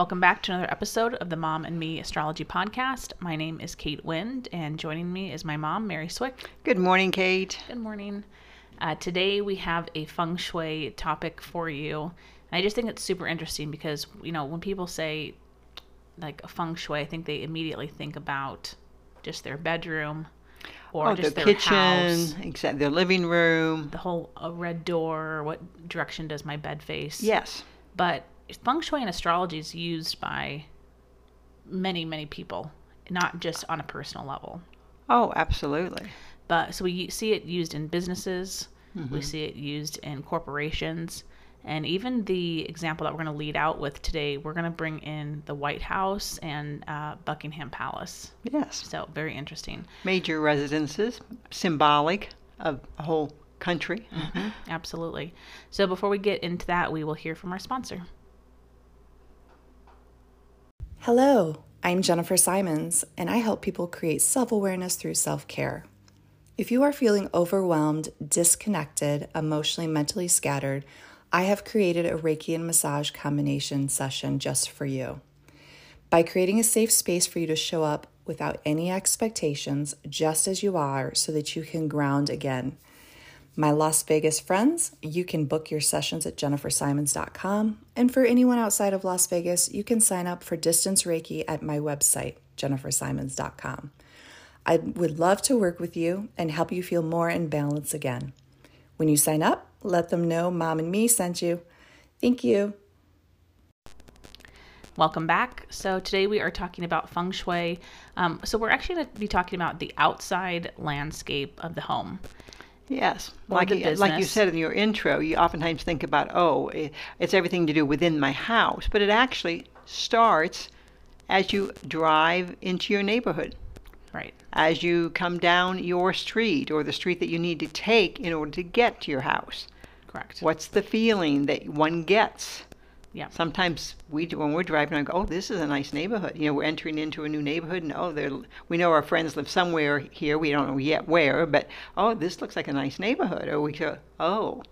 Welcome back to another episode of the Mom and Me Astrology Podcast. My name is Kate Wind, and joining me is my mom, Mary Swick. Good morning, Kate. Good morning. Uh, today we have a feng shui topic for you. And I just think it's super interesting because, you know, when people say like feng shui, I think they immediately think about just their bedroom or oh, just their, their kitchen, house, except their living room. the whole a red door, what direction does my bed face? Yes. But feng shui and astrology is used by many, many people, not just on a personal level. Oh, absolutely. But so we see it used in businesses, Mm-hmm. we see it used in corporations, and even the example that we're going to lead out with today, we're going to bring in the White House and uh, Buckingham Palace. Yes. So very interesting. Major residences, symbolic of a whole country. Absolutely. So before we get into that, we will hear from our sponsor. Hello, I'm Jennifer Simons, and I help people create self awareness through self care. If you are feeling overwhelmed, disconnected, emotionally, mentally scattered, I have created a Reiki and massage combination session just for you. By creating a safe space for you to show up without any expectations, just as you are, so that you can ground again. My Las Vegas friends, you can book your sessions at jennifersimons.com. And for anyone outside of Las Vegas, you can sign up for distance Reiki at my website, jennifersimons.com. I would love to work with you and help you feel more in balance again. When you sign up, let them know Mom and me sent you. Thank you. Welcome back. So today we are talking about feng shui. Um, so we're actually going to be talking about the outside landscape of the home. Yes. Like, you- like you said in your intro, you oftentimes think about, oh, it's everything to do within my house. But it actually starts as you drive into your neighborhood, Right. as you come down your street or the street that you need to take in order to get to your house. Correct. What's the feeling that one gets? Yeah. Sometimes we, do- when we're driving, I go, "Oh, this is a nice neighborhood." You know, we're entering into a new neighborhood, and oh, they're, we know our friends live somewhere here. We don't know yet where, but oh, this looks like a nice neighborhood. Or we go, "Oh,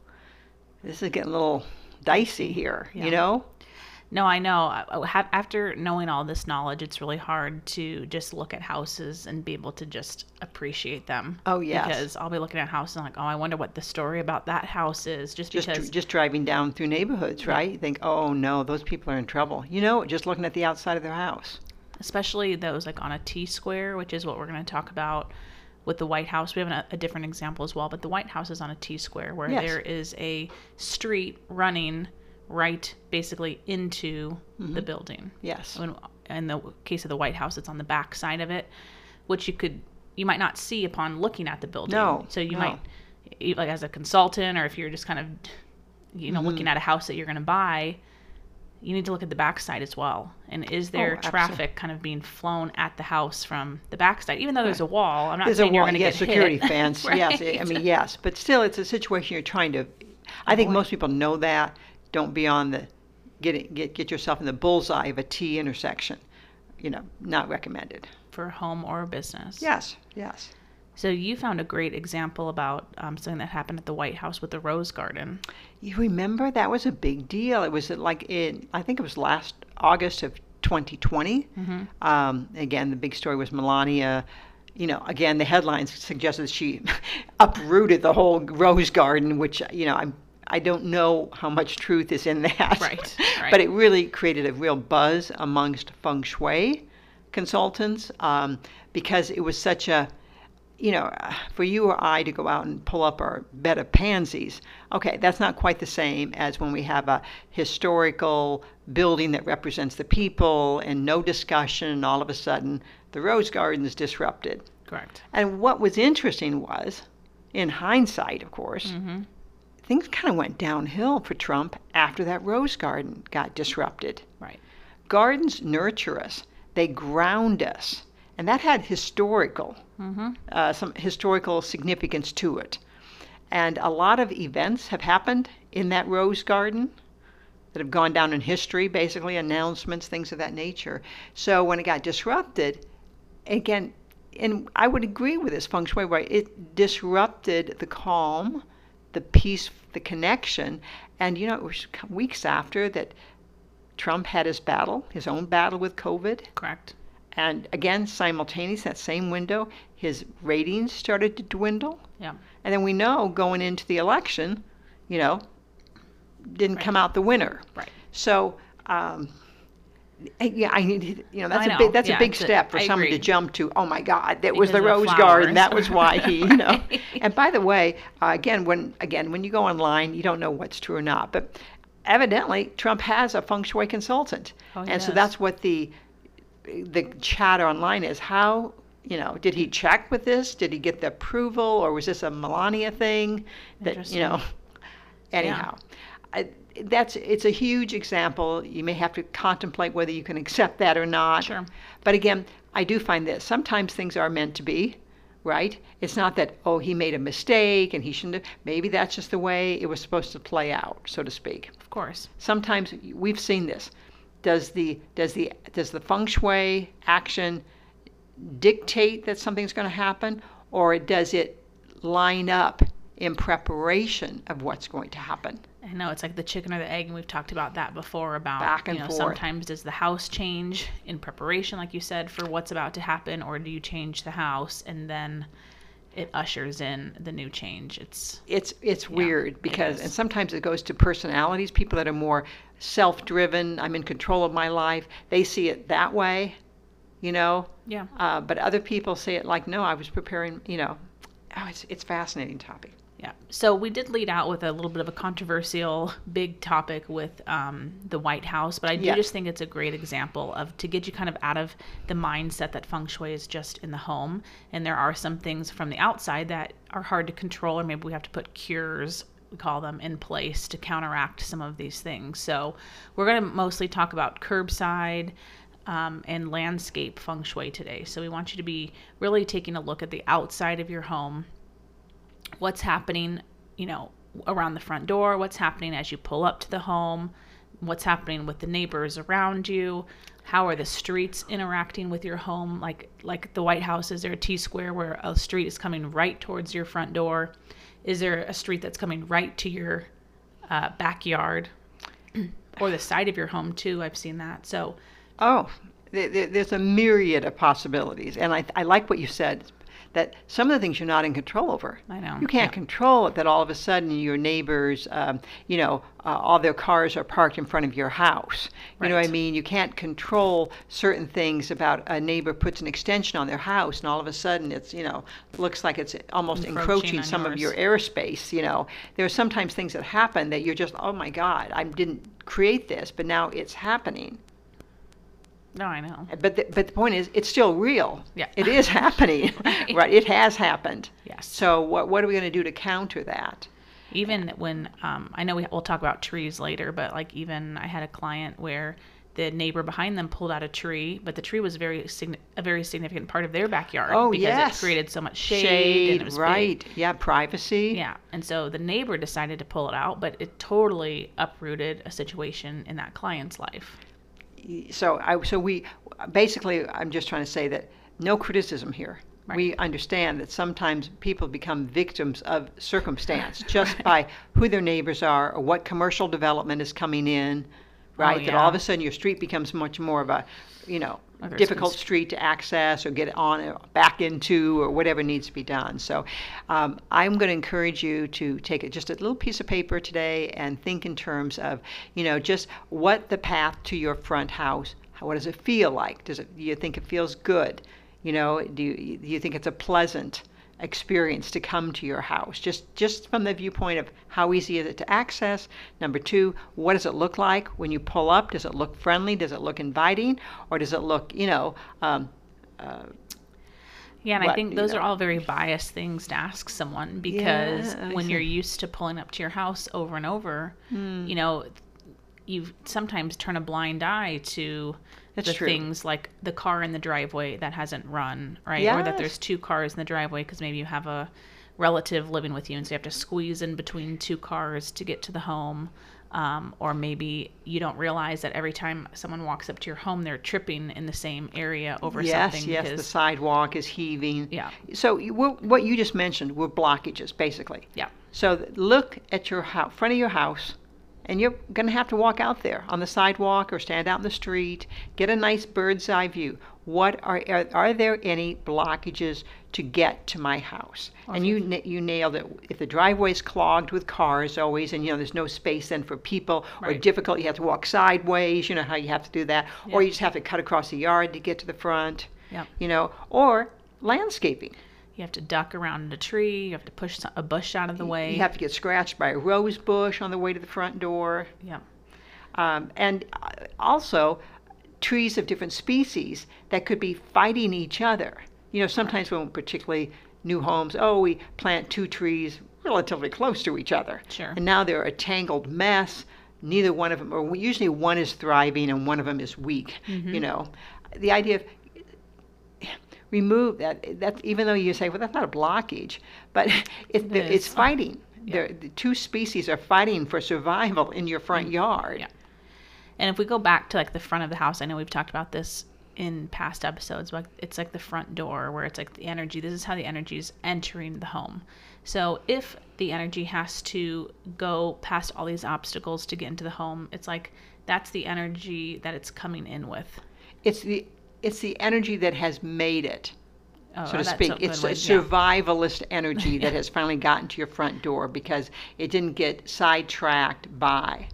this is getting a little dicey here." Yeah. You know? No, I know. I- I After knowing all this knowledge, it's really hard to just look at houses and be able to just appreciate them. Oh, yeah. Because I'll be looking at a house and like, oh, I wonder what the story about that house is. Just, Just because. just driving down through neighborhoods, right? You think, "Oh no, those people are in trouble." You know, just looking at the outside of their house. especially those like on a T square, which is what we're going to talk about with the White House. We have a, a different example as well, but the White House is on a T square where Yes. there is a street running right basically into Mm-hmm. the building. Yes. When, in the case of the White House, it's on the back side of it, which you could you might not see upon looking at the building. No, So you no. might like as a consultant or if you're just kind of you know Mm-hmm. looking at a house that you're going to buy you need to look at the backside as well. And is there Oh, traffic kind of being flown at the house from the backside? Even though there's a wall, I'm not There's a saying you're going to yes, get security hit. fence. Yes, I- I mean yes, but still, it's a situation you're trying to. I think most people know that. Don't be on the get it, get get yourself in the bullseye of a T intersection. You know, not recommended. for home or business. Yes, yes. So you found a great example about um, something that happened at the White House with the Rose Garden. You remember that was a big deal. It was like in I think it was last August of 2020. Um, again, the big story was Melania. You know, again, the headlines suggested she uprooted the whole rose garden, which you know I'm. I don't know how much truth is in that. Right, right. But it really created a real buzz amongst feng shui consultants um, because it was such a you know, for you or I to go out and pull up our bed of pansies, okay, that's not quite the same as when we have a historical building that represents the people and no discussion, and all of a sudden the rose garden is disrupted. Correct. And what was interesting was, in hindsight, of course, things kind of went downhill for Trump after that rose garden got disrupted. Right. Gardens nurture us, they ground us, and that had historical, uh, some historical significance to it. And a lot of events have happened in that rose garden that have gone down in history, basically announcements, things of that nature. So when it got disrupted, again, and I would agree with this feng shui, right? It disrupted the calm, the peace, the connection, and you know, it was weeks after that Trump had his battle, his own battle with COVID, Correct. and again, simultaneous, that same window, his ratings started to dwindle. Yeah. And then we know going into the election, you know, didn't come out the winner. Right. So, um, yeah, I need, you know, that's a big, that's Yeah, a big step for I someone to jump to. Oh my God, that was Because the rose garden. That was why he, you know. And by the way, uh, again, when again when you go online, you don't know what's true or not. But evidently, Trump has a feng shui consultant, Oh, and so that's what the the chatter online is. How you know did he check with this? Did he get the approval, or was this a Melania thing? That you know. Anyhow, I, that's it's a huge example. You may have to contemplate whether you can accept that or not. Sure. But again, I do find this sometimes things are meant to be, right? It's not that oh he made a mistake and he shouldn't have. Maybe that's just the way it was supposed to play out, so to speak. Of course. Sometimes we've seen this. Does the does the does the feng shui action dictate that something's going to happen, or does it line up in preparation of what's going to happen? I know it's like the chicken or the egg, and we've talked about that before. About Back and you know, forth. sometimes does the house change in preparation, like you said, for what's about to happen, or do you change the house and then it ushers in the new change? It's It's it's weird because is. and sometimes it goes to personalities. People that are more self-driven. I'm in control of my life. They see it that way, you know. yeah, Uh, but other people say it like, no, I was preparing. You know, oh, it's it's fascinating topic. Yeah. So we did lead out with a little bit of a controversial, big topic with um, the White House, but I do just think it's a great example of to get you kind of out of the mindset that feng shui is just in the home, and there are some things from the outside that are hard to control, or maybe we have to put cures we call them in place to counteract some of these things. So we're going to mostly talk about curbside um, and landscape feng shui today. So we want you to be really taking a look at the outside of your home what's happening, you know, around the front door, what's happening as you pull up to the home, what's happening with the neighbors around you, how are the streets interacting with your home like like the White House is there a T square where a street is coming right towards your front door? Is there a street that's coming right to your uh, backyard or the side of your home too? I've seen that. So Oh, there, there- there's a myriad of possibilities, and I, I like what you said. That some of the things you're not in control over. I know, You can't yeah. control it. That all of a sudden your neighbors, um, you know, uh, all their cars are parked in front of your house. You know what I mean? You can't control certain things about a neighbor puts an extension on their house, and all of a sudden it's, you know, looks like it's almost Encroaching encroaching some of your airspace. You know, there are sometimes things that happen that you're just, oh my God, I didn't create this, but now it's happening. No, I know. But the, but the point is, it's still real. Yeah. It is happening. Right. right. It has happened. Yes. So what what are we going to do to counter that? even when um, I know we, we'll talk about trees later, but like even I had a client where the neighbor behind them pulled out a tree, but the tree was very a very significant part of their backyard Oh, because yes. it created so much shade, and it was big. right. Yeah, privacy. Yeah, and so the neighbor decided to pull it out, but it totally uprooted a situation in that client's life. So I so we basically I'm just trying to say that no criticism here. Right. We understand that sometimes people become victims of circumstance just by who their neighbors are or what commercial development is coming in, right? Oh, that all of Oh, a sudden your street becomes much more of a, you know, Difficult street to access or get on or back into or whatever needs to be done. So um, I'm going to encourage you to take it just a little piece of paper today and think in terms of, you know, just what the path to your front house, how, what does it feel like? Does it, do you think it feels good? You know, do you, do you think it's a pleasant experience to come to your house? Just just from the viewpoint of how easy is it to access? Number two, what does it look like when you pull up? Does it look friendly? Does it look inviting? Or does it look, you know, um, uh, Yeah, and I what, think you those know. are all very biased things to ask someone because Yeah, when you're used to pulling up to your house over and over, Hmm. you know, you sometimes turn a blind eye to That's the true. things like the car in the driveway that hasn't run, right? Or that there's two cars in the driveway because maybe you have a relative living with you and so you have to squeeze in between two cars to get to the home. Um, or maybe you don't realize that every time someone walks up to your home, they're tripping in the same area over yes, something. yes, yes, the sidewalk is heaving. Yeah. So what you just mentioned were blockages, basically. yeah. So look at your house, front of your house, and you're going to have to walk out there on the sidewalk or stand out in the street, get a nice bird's eye view. What are are, are there any blockages to get to my house? And you you nailed it. If the driveway's clogged with cars always, and you know there's no space then for people, or difficult, you have to walk sideways. You know how you have to do that, or you just have to cut across the yard to get to the front. Yeah. You know, or landscaping. You have to duck around a tree. You have to push a bush out of the way. You have to get scratched by a rose bush on the way to the front door. yeah. Um, and uh, also trees of different species that could be fighting each other. You know, sometimes when particularly new homes, oh, we plant two trees relatively close to each other. Sure. And now they're a tangled mess. Neither one of them, or usually one is thriving and one of them is weak. Mm-hmm. You know, the idea of remove that that even though you say well that's not a blockage but it, It it's fighting Yeah. The two species are fighting for survival in your front yard Mm. Yeah. And if we go back to like the front of the house, I know we've talked about this in past episodes, but it's like the front door where it's like the energy. This is how the energy is entering the home. So if the energy has to go past all these obstacles to get into the home, it's like that's the energy that it's coming in with. it's the it's the energy that has made it Oh, so to speak it's a way- yeah. survivalist energy that has finally gotten to your front door because it didn't get sidetracked by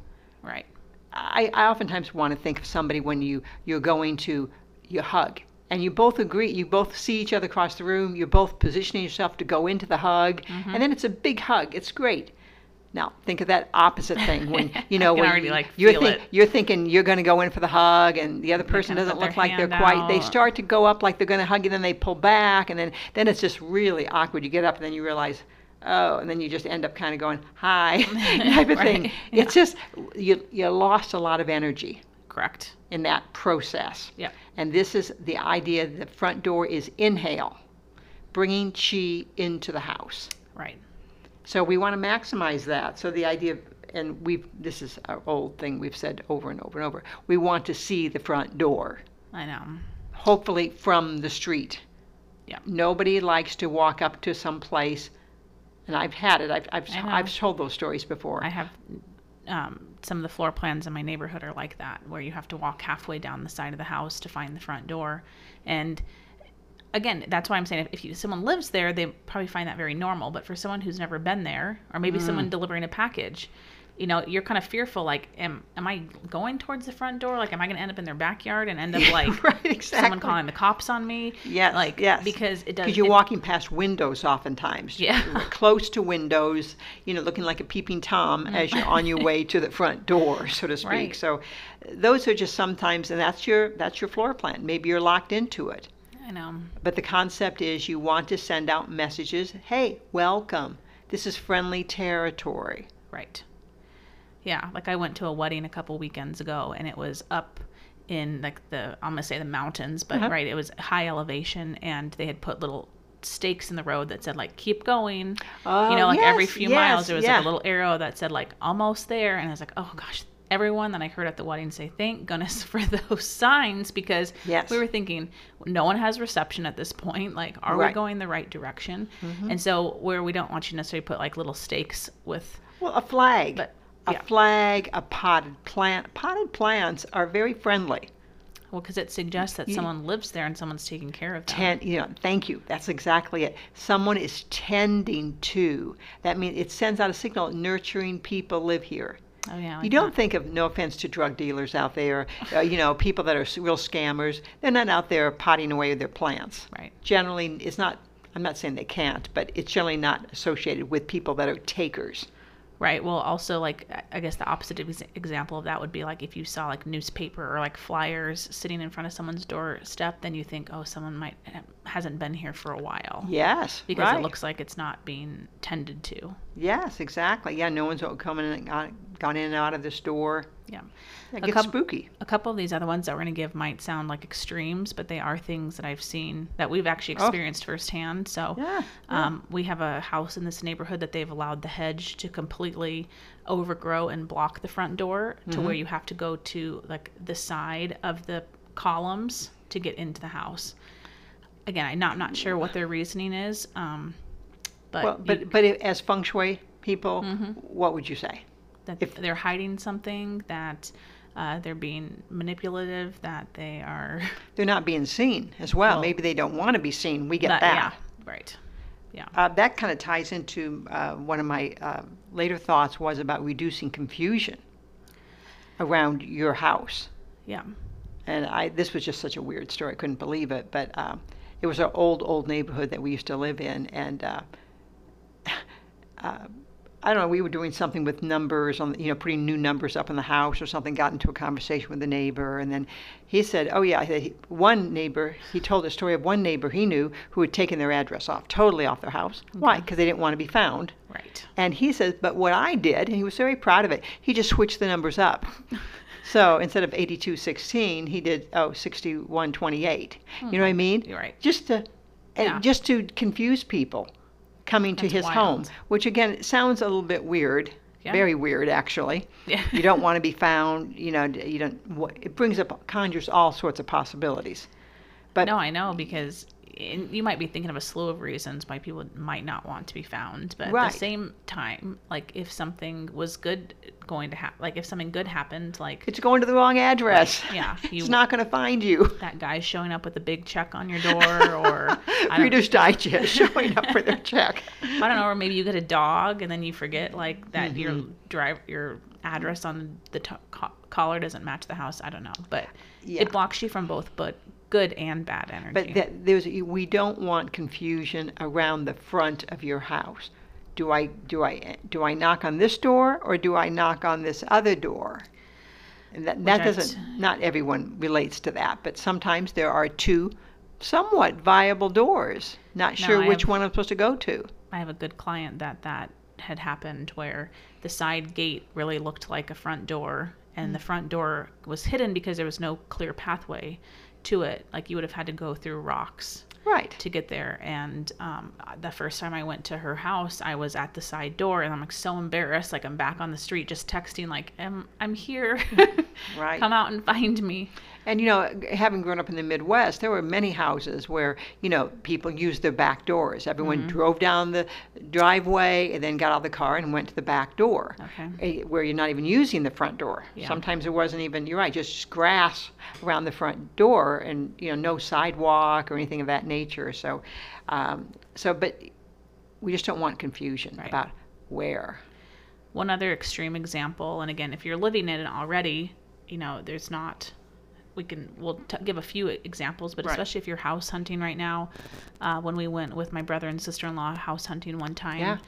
Right. I, I oftentimes want to think of somebody when you you're going to you hug and you both agree you both see each other across the room you're both positioning yourself to go into the hug Mm-hmm. and then it's a big hug it's great now think of that opposite thing when you know when already, like, you're, think, you're thinking you're going to go in for the hug and the other person doesn't look like they're hand quite they start to go up like they're going to hug you then they pull back and then then it's just really awkward you get up and then you realize oh and then you just end up kind of going hi type of thing Right, it's just you you lost a lot of energy Correct. in that process. Yeah. And this is the idea the front door is inhale, bringing chi into the house. Right. So we want to maximize that. So the idea of, and we've, this is our old thing we've said over and over and over. We want to see the front door, I know. hopefully from the street. Yeah. Nobody likes to walk up to some place, and I've had it. I've, I've, I know. I've told those stories before. I have um, some of the floor plans in my neighborhood are like that, where you have to walk halfway down the side of the house to find the front door. And again, that's why I'm saying if, if you, someone lives there, they probably find that very normal. But for someone who's never been there, or maybe Mm. someone delivering a package, you know, you're kind of fearful. Like, am am I going towards the front door? Like, am I going to end up in their backyard and end up like right, exactly. someone calling the cops on me? Yes, like yes. because it does. Because you're it- walking past windows oftentimes. Yeah. Close to windows, you know, looking like a peeping Tom as you're on your way to the front door, so to speak. Mm. Right. So those are just sometimes and that's your that's your floor plan. Maybe you're locked into it. I know. But the concept is you want to send out messages, hey, welcome. This is friendly territory. Right. Yeah, like I went to a wedding a couple weekends ago and it was up in like the I'm gonna say the mountains, but Uh-huh. right, it was high elevation and they had put little stakes in the road that said like keep going. Oh, you know, like every few yes, miles there was yeah. like a little arrow that said like almost there and I was like, Oh gosh, everyone that I heard at the wedding say thank goodness for those signs because Yes. we were thinking no one has reception at this point. Like, are we going the right direction? Mm-hmm. And so where we don't want you to necessarily put like little stakes with Well, a flag. But, a flag, a potted plant. Potted plants are very friendly. Well, because it suggests that someone lives there and someone's taking care of them. Ten, you know, thank you. That's exactly it. Someone is tending to. That means it sends out a signal. Nurturing people live here. Oh yeah. You don't that. think of no offense to drug dealers out there. Uh, you know, people that are real scammers. They're not out there potting away with their plants. Right. Generally, it's not. I'm not saying they can't, but it's generally not associated with people that are takers. Right. Well, also like I- guess the opposite ex- example of that would be like if you saw like newspaper or like flyers sitting in front of someone's doorstep, then you think, oh, someone might hasn't been here for a while Yes, because right. it looks like it's not being tended to. Yes, exactly. Yeah, no one's coming in and gone in and out of the store. Yeah. It A gets coup- spooky. A couple of these other ones that we're going to give might sound like extremes, but they are things that I've seen that we've actually Oh. experienced firsthand. So, Yeah, yeah. Um, we have a house in this neighborhood that they've allowed the hedge to completely overgrow and block the front door to Mm-hmm. where you have to go to like the side of the columns to get into the house. Again, I'm not not sure what their reasoning is, um, but, Well, you- but but as feng shui people, Mm-hmm. what would you say? That if- they're hiding something, that uh, they're being manipulative, that they are They're not being seen as well. Well- Maybe they don't want to be seen. We get that. that, yeah, right, yeah. Uh, that kind of ties into uh, one of my uh, later thoughts was about reducing confusion around your house. Yeah. and I this was just such a weird story. I couldn't believe it, but um, it was an old old neighborhood that we used to live in, and uh, uh, I don't know. We were doing something with numbers on, you know, putting new numbers up in the house or something. Got into a conversation with the neighbor, and then he said, "Oh yeah, he- one neighbor." He told a story of one neighbor he knew who had taken their address off, totally off their house. Why? Because they didn't want to be found. Right. And he says, but what I did, and he was very proud of it, he just switched the numbers up. so instead of 8216, he did, oh, 6128. You know what I mean? Hmm. You're right. Just to, and Yeah. just to confuse people coming to That's his home, which again, it sounds a little bit weird. Yeah. Very weird, actually. Yeah. you don't want to be found. You know, you don't. It brings up, conjures all sorts of possibilities. But No, I know because and you might be thinking of a slew of reasons why people might not want to be found, but at the same time, like if something was good going to happen, like if something good happened, like it's going to the wrong address. yeah, you it's not going to find you. that guy showing up with a big check on your door, or Reader's Digest showing up for their check. I don't know, or maybe you get a dog and then you forget like that your Mm-hmm. drive your address on the co- collar doesn't match the house. I don't know, but Yeah. it blocks you from both, but good and bad energy. But that, there's we don't want confusion around the front of your house. Do I do I do I knock on this door or do I knock on this other door? And that that doesn't not everyone relates to that, but sometimes there are two somewhat viable doors. Not sure which have- one I'm supposed to go to. I have a good client that that had happened where the side gate really looked like a front door and mm. the front door was hidden because there was no clear pathway to it like you would have had to go through rocks Right. to get there and um, the first time i went to her house i was at the side door and i'm like so embarrassed like i'm back on the street just texting like i'm, I'm here Right. come out and find me And you know, having grown up in the Midwest, there were many houses where you know people used their back doors. Everyone Mm-hmm. drove down the driveway and then got out of the car and went to the back door, Okay. eh, where you're not even using the front door. Yeah. Sometimes it wasn't even. You're right, just grass around the front door, and you know, no sidewalk or anything of that nature. So, um, so, but we just don't want confusion Right. about where. one other extreme example and again if you're living in it already you know there's not we can we'll t- give a few examples but Right. especially if you're house hunting right now uh, when we went with my brother and sister-in-law house hunting one time Yeah.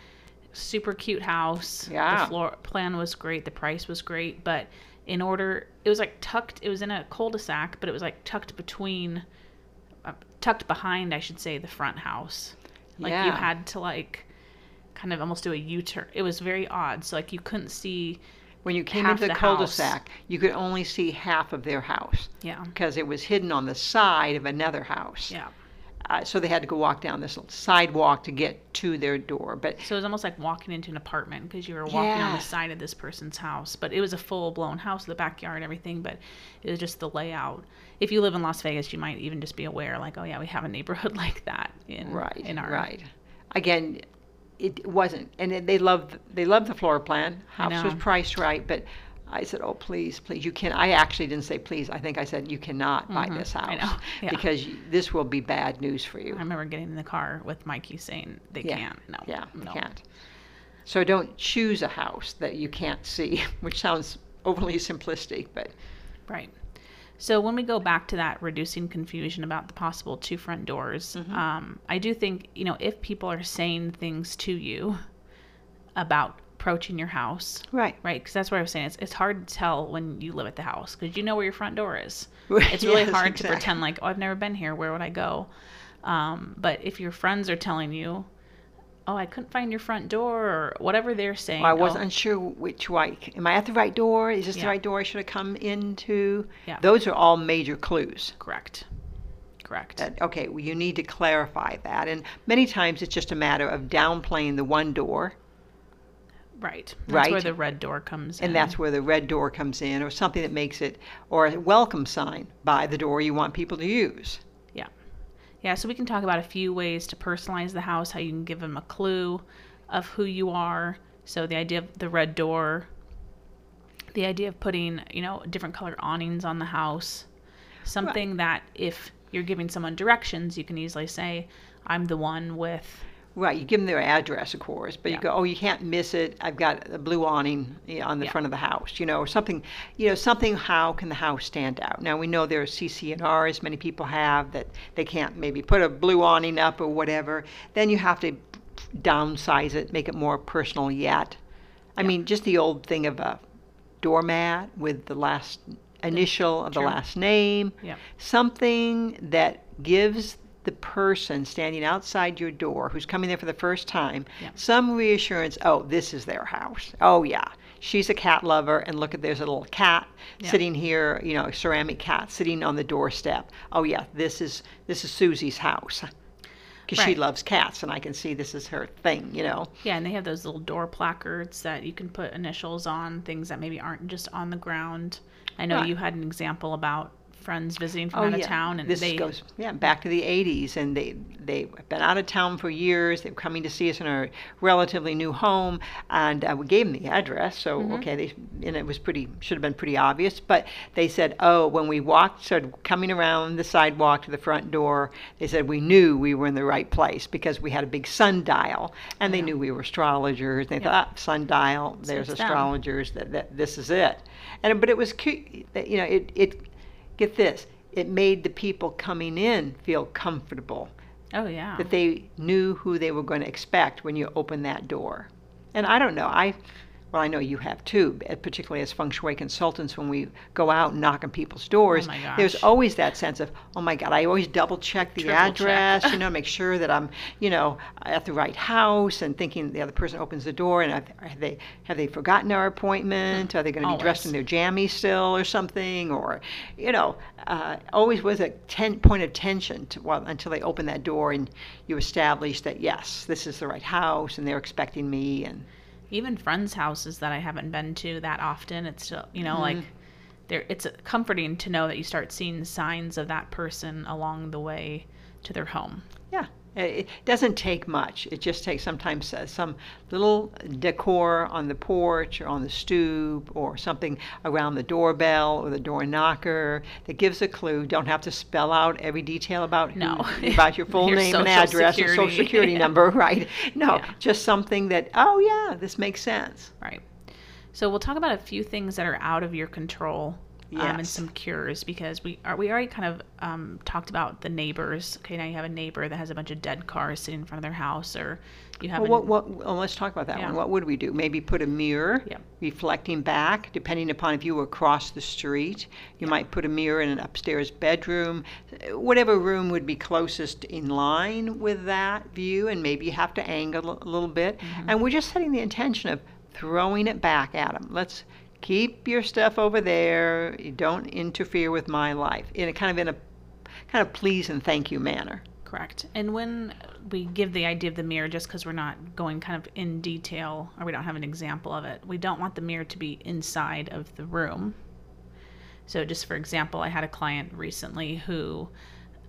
super cute house Yeah. the floor plan was great the price was great but in order it was like tucked it was in a cul-de-sac but it was like tucked between uh, tucked behind i should say the front house like you had to like kind of almost do a u-turn it was very odd so like you couldn't see When you came half into the, the cul-de-sac, you could only see half of their house. yeah because it was hidden on the side of another house. yeah Uh, so they had to go walk down this little sidewalk to get to their door. But so it was almost like walking into an apartment because you were walking on the side of this person's house but it was a full-blown house the backyard and everything but it was just the layout if you live in las vegas you might even just be aware like oh yeah we have a neighborhood like that in right, in our right. Again, it wasn't, and it- they loved they loved the floor plan. House was priced right, but I said, "Oh, please, please, you can." I actually didn't say please. I think I said you cannot buy this house Mm-hmm. I know, yeah. because this will be bad news for you. i remember getting in the car with mikey saying they yeah, can't no yeah, you no. can't. So don't choose a house that you can't see, which sounds overly simplistic, but Right. So when we go back to that reducing confusion about the possible two front doors, Mm-hmm. um, I do think you know if people are saying things to you about approaching your house. Right. Right, because that's what I was saying. It's, it's hard to tell when you live at the house because you know where your front door is. It's really yes, hard exactly. to pretend like, oh, I've never been here. Where would I go? Um, but if your friends are telling you, oh, I couldn't find your front door or whatever they're saying, I oh, wasn't sure which way. Am I at the right door? Is this Yeah. the right door I should have come into? Yeah. Those are all major clues. correct, correct. That, okay, well, you need to clarify that. And many times it's just a matter of downplaying the one door, right. That's where the red door comes in. and that's where the red door comes in, or something that makes it, or a welcome sign by the door you want people to use. Yeah. So we can talk about a few ways to personalize the house, how you can give them a clue of who you are. So the idea of the red door, the idea of putting, you know, different color awnings on the house. Something that if you're giving someone directions, you can easily say, I'm the one with Right, you give them their address, of course, but Yeah. you go, oh, you can't miss it. I've got a blue awning you know, on the Yeah. front of the house, you know, or something, you know, something. How can the house stand out? Now we know there are CC&Rs many people have that they can't maybe put a blue awning up or whatever. Then you have to downsize it, make it more personal yet. I mean, just the old thing of a doormat with the last initial of the last name yeah. something that gives the person standing outside your door who's coming there for the first time Yeah. some reassurance oh this is their house oh yeah she's a cat lover and look at there's a little cat Yeah. sitting here you know a ceramic cat sitting on the doorstep oh yeah this is this is susie's house because she loves cats and i can see this is her thing you know Yeah, and they have those little door placards that you can put initials on, things that maybe aren't just on the ground. I know Right. you had an example about friends visiting from Oh out of yeah, town and this they goes yeah back to the '80s, and they they've been out of town for years. They're coming to see us in our relatively new home, and uh, we gave them the address. So Mm-hmm. okay, they and it was pretty should have been pretty obvious. But they said, oh, when we walked, started coming around the sidewalk to the front door, they said we knew we were in the right place because we had a big sundial, and they knew we were astrologers. They Yeah. thought ah, sundial, there's them. astrologers. That, that this is it. And but it was cute. You know, it it get this it made the people coming in feel comfortable Oh yeah. that they knew who they were going to expect when you open that door and i don't know i well i know you have too uh, particularly as feng shui consultants when we go out and knock on people's doors Oh there's always that sense of oh my god i always double check the Triple check. address you know make sure that i'm you know at the right house and thinking the other person opens the door and have, have they have they forgotten our appointment? Are they going to be dressed in their jammies still or something? Or you know uh, always was a ten, point of tension to, well, until they open that door and you establish that yes this is the right house and they're expecting me and even friends' houses that I haven't been to that often, it's still, you know, Mm-hmm. like there it's comforting to know that you start seeing signs of that person along the way to their home. yeah it doesn't take much it just takes sometimes uh, some little decor on the porch or on the stoop or something around the doorbell or the door knocker that gives a clue don't have to spell out every detail about who, No. about your full Your name and address and social security. security Yeah. number right no Yeah. just something that oh yeah this makes sense Right. So we'll talk about a few things that are out of your control. Um, and some cures because we are we already kind of um, talked about the neighbors. Okay, now you have a neighbor that has a bunch of dead cars sitting in front of their house, or you have Well, an- what, what, well, let's talk about that Yeah. one. What would we do? Maybe put a mirror Yep. reflecting back, depending upon if you were across the street. You might put a mirror in an upstairs bedroom. Whatever room would be closest in line with that view, and maybe you have to angle a little bit. Mm-hmm. And we're just setting the intention of throwing it back at them. Let's keep your stuff over there. You don't interfere with my life in a kind of in a kind of please and thank you manner. Correct. And when we give the idea of the mirror, just because we're not going kind of in detail or we don't have an example of it, we don't want the mirror to be inside of the room. So, just for example, I had a client recently who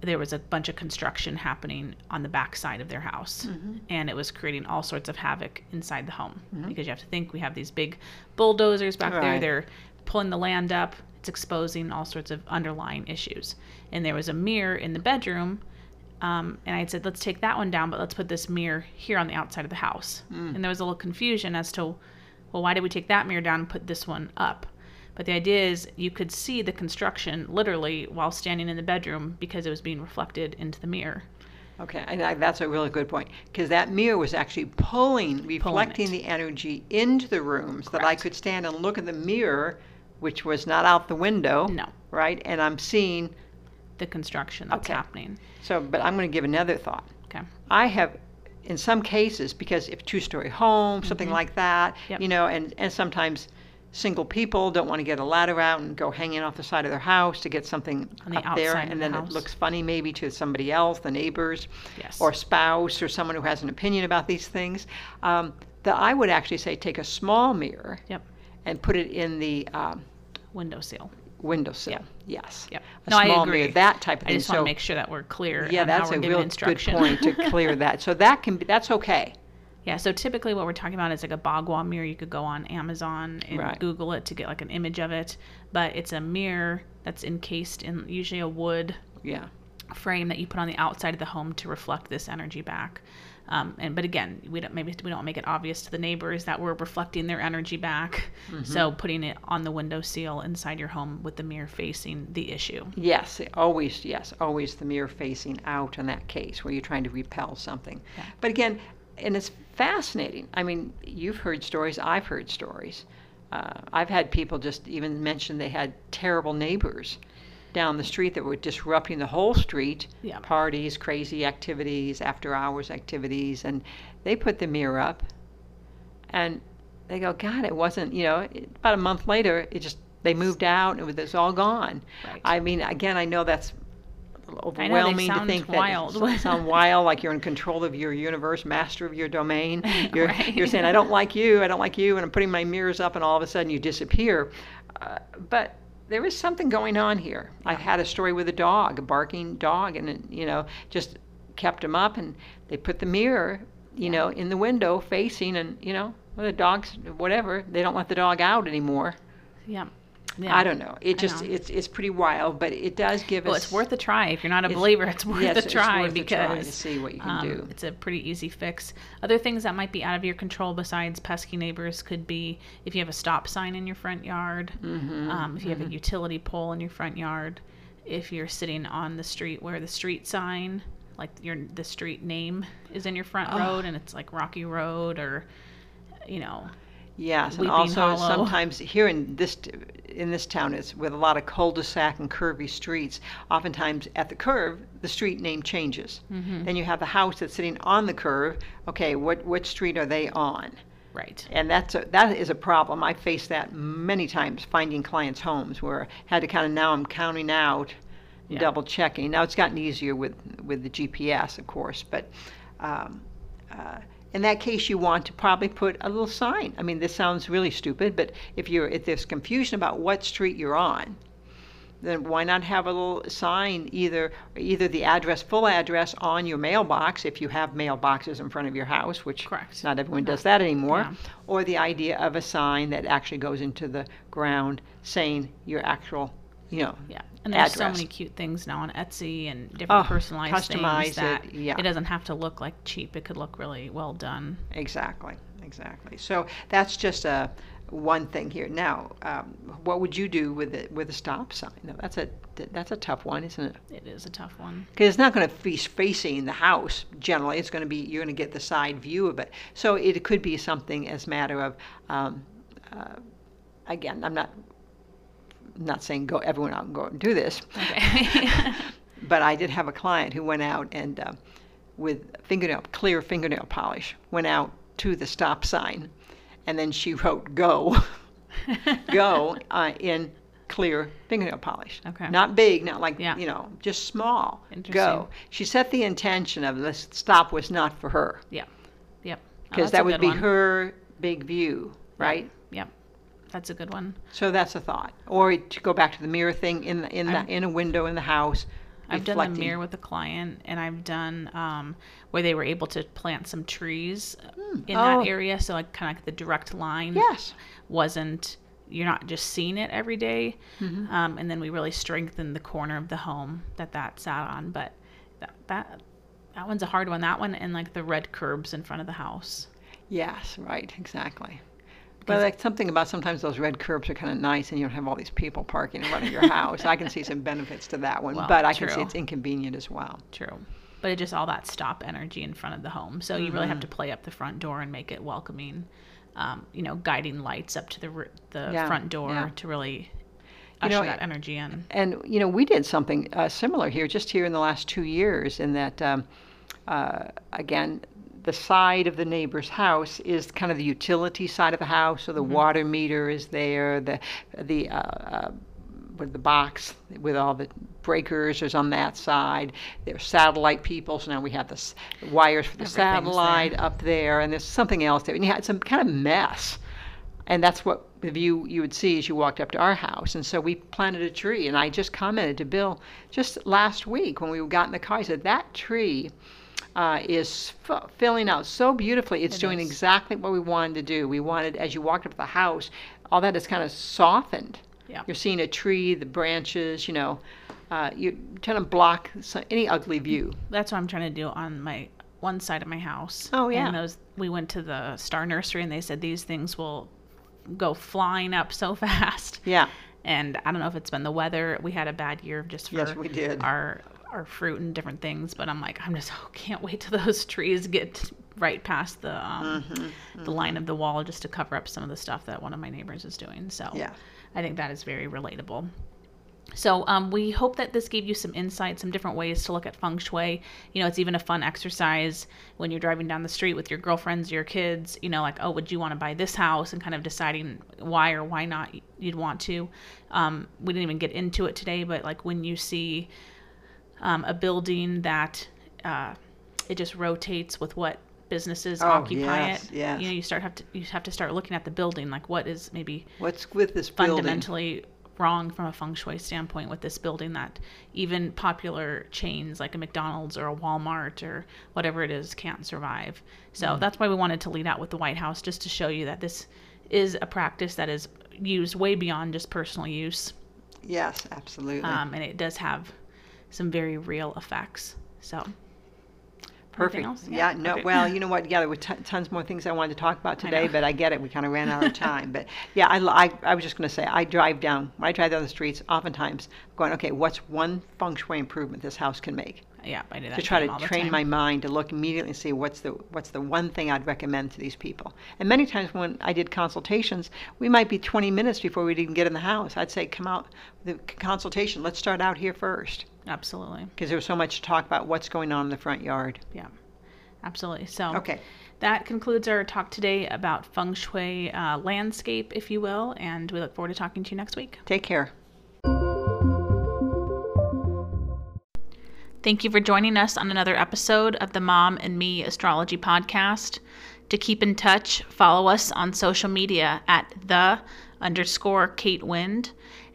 there was a bunch of construction happening on the back side of their house, mm-hmm. and it was creating all sorts of havoc inside the home. Mm-hmm. Because you have to think we have these big bulldozers back there, they're pulling the land up, it's exposing all sorts of underlying issues. And there was a mirror in the bedroom um, and I said, let's take that one down, but let's put this mirror here on the outside of the house. Mm. And there was a little confusion as to, well, why did we take that mirror down and put this one up? But the idea is you could see the construction literally while standing in the bedroom because it was being reflected into the mirror. Okay, I, that's a really good point because that mirror was actually pulling, reflecting it. the energy into the room rooms that I could stand and look at the mirror, which was not out the window. No. Right, and I'm seeing. The construction that's Okay. happening. So, but I'm going to give another thought. Okay. I have, in some cases, because if two-story home, something like that, Mm-hmm. Yep. you know, and and sometimes single people don't want to get a ladder out and go hanging off the side of their house to get something On the up there, outside of and the then house. it looks funny maybe to somebody else, the neighbors, Yes. or spouse, or someone who has an opinion about these things. Um, that I would actually say take a small mirror Yep. and put it in the um, Window seal. windowsill. Yep. Yes. Yep. A no, small I agree. mirror, that type of I thing. just want So- to make sure that we're clear. Yeah, on that's how we're a giving real good instruction. point to clear that. So that can be that's okay. Yeah, so typically what we're talking about is like a Bagua mirror. You could go on Amazon and Right. Google it to get like an image of it. But it's a mirror that's encased in usually a wood Yeah. frame that you put on the outside of the home to reflect this energy back. Um, and but again, we don't maybe we don't make it obvious to the neighbors that we're reflecting their energy back. So putting it on the window seal inside your home with the mirror facing the issue. Yes, always, yes, always the mirror facing out in that case where you're trying to repel something. Yeah. But again, and it's fascinating. I mean, you've heard stories, I've heard stories. Uh, I've had people just even mention they had terrible neighbors down the street that were disrupting the whole street Yeah. parties, crazy activities, after hours activities, and they put the mirror up and they go, God, it wasn't, you know, it, about a month later, it just, they moved out and it was, all gone. Right. I mean, again, I know that's I know, overwhelming to think wild. that it sound wild, like you're in control of your universe, master of your domain. You're, Right. you're saying, I don't like you, I don't like you, and I'm putting my mirrors up, and all of a sudden you disappear. Uh, but there is something going on here. I had a story with a dog, a barking dog, and it, you know, just kept him up, and they put the mirror, you know, in the window facing, and you know, well, the dog's whatever. They don't let the dog out anymore. Yeah. Yeah. I don't know. It just know. it's it's pretty wild, but it does give Well, us. it's worth a try. If you're not a believer, it's worth yes, a it's try worth a because try to see what you can um, do. It's a pretty easy fix. Other things that might be out of your control besides pesky neighbors could be if you have a stop sign in your front yard, Mm-hmm, um, if you have a utility pole in your front yard, if you're sitting on the street where the street sign, like your the street name, is in your front Oh. road and it's like Rocky Road or, you know, Yes, and also Hollow. sometimes here in this in this town, it's with a lot of cul-de-sac and curvy streets. Oftentimes at the curve, the street name changes. Mm-hmm. Then you have the house that's sitting on the curve. Okay, what what street are they on? right. And that's a, that is a problem. I faced that many times finding clients' homes where I had to kind of now I'm counting out, Yeah. double checking. Now it's gotten easier with with the GPS, of course, but. Um, uh, in that case, you want to probably put a little sign. I mean, this sounds really stupid, but if you're if there's confusion about what street you're on, then why not have a little sign either either the address full address on your mailbox if you have mailboxes in front of your house which Correct. not everyone does uh-huh. that anymore Yeah. or the idea of a sign that actually goes into the ground saying your actual you know Yeah, and there's so many cute things now on Etsy and different Oh, personalized customize things that it, yeah. it doesn't have to look like cheap. It could look really well done. exactly exactly so that's just a one thing here now um, what would you do with it with a stop sign now, that's a that's a tough one isn't it It is a tough one. because it's not going to be facing the house generally it's going to be you're going to get the side view of it so it could be something as matter of um, uh, again i'm not not saying go everyone out and go and do this Okay. but i did have a client who went out and uh, with fingernail clear fingernail polish went out to the stop sign and then she wrote go go uh, in clear fingernail polish. Okay. Not big, not like, Yeah. you know, just small. Interesting. Go. She set the intention of this stop was not for her Yeah. Yep. Oh, because that's that would be one. her big view, right? Yep. That's a good one. So that's a thought. Or to go back to the mirror thing in the, in the, in a window in the house. I've done the reflecting- mirror with a client, and I've done um, where they were able to plant some trees in Oh. that area, so like kind of like the direct line Yes. wasn't. You're not just seeing it every day. Mm-hmm. Um, and then we really strengthened the corner of the home that that sat on. But that that that one's a hard one. That one and like the red curbs in front of the house. Yes, right, exactly. But like something about sometimes those red curbs are kind of nice, and you don't have all these people parking in front of your house. I can see some benefits to that one, Well, but I can see it's inconvenient as well. True. but it just all that stop energy in front of the home. So you really have to play up the front door and make it welcoming. Um, you know, guiding lights up to the the Yeah, front door yeah. to really You usher know, that energy in. And you know, we did something uh, similar here, just here in the last two years, in that um, uh, again, the side of the neighbor's house is kind of the utility side of the house, so the water meter is there, the the uh, uh, with the box with all the breakers is on that side. There's satellite people, so now we have the s- wires for the Everything's there. satellite up there, and there's something else there, and you had some kind of mess. And that's what the view you would see as you walked up to our house. And so we planted a tree. And I just commented to Bill just last week when we got in the car, I said, that tree uh, is f- filling out so beautifully. It's It doing is. exactly what we wanted to do. We wanted, as you walked up the house, all that is kind of softened. Yeah. You're seeing a tree, the branches, you know, uh, you kind of block so- any ugly view. That's what I'm trying to do on my one side of my house. Oh, yeah. And those we went to the Star Nursery and they said these things will go flying up so fast. Yeah. And I don't know if it's been the weather. We had a bad year just for Yes, we did. our our fruit and different things. But I'm like, I'm just oh, can't wait till those trees get right past the um, Mm-hmm, the line of the wall just to cover up some of the stuff that one of my neighbors is doing. So Yeah. I think that is very relatable. So um, we hope that this gave you some insight, some different ways to look at feng shui. You know, it's even a fun exercise when you're driving down the street with your girlfriends, your kids. You know, like, oh, would you want to buy this house, and kind of deciding why or why not you'd want to. Um, we didn't even get into it today, but like when you see um, a building that uh, it just rotates with what businesses Oh, occupy yes, it. yes. You know, you start have to you have to start looking at the building, like what is maybe What's with this building? fundamentally wrong from a feng shui standpoint with this building that even popular chains like a McDonald's or a Walmart or whatever it is can't survive. So Mm. that's why we wanted to lead out with the White House just to show you that this is a practice that is used way beyond just personal use. Yes, absolutely. Um, and it does have some very real effects. So Perfect. Yeah. Yeah, No. okay. Well, you know what? Yeah, there were t- tons more things I wanted to talk about today, but I get it. We kind of ran out of time. but yeah, I, I, I was just going to say, I drive down when I drive down the streets. Oftentimes, going, okay, what's one feng shui improvement this house can make? yeah, I do that to try to train my mind to look immediately and see what's the what's the one thing I'd recommend to these people. And many times when I did consultations, we might be 20 minutes before we'd even get in the house. I'd say, come out the consultation. Let's start out here first Absolutely. because there was so much to talk about what's going on in the front yard. Yeah, absolutely. So Okay. that concludes our talk today about feng shui uh, landscape, if you will, and we look forward to talking to you next week. Take care. Thank you for joining us on another episode of the Mom and Me Astrology Podcast. To keep in touch, follow us on social media at the underscore Kate Wind.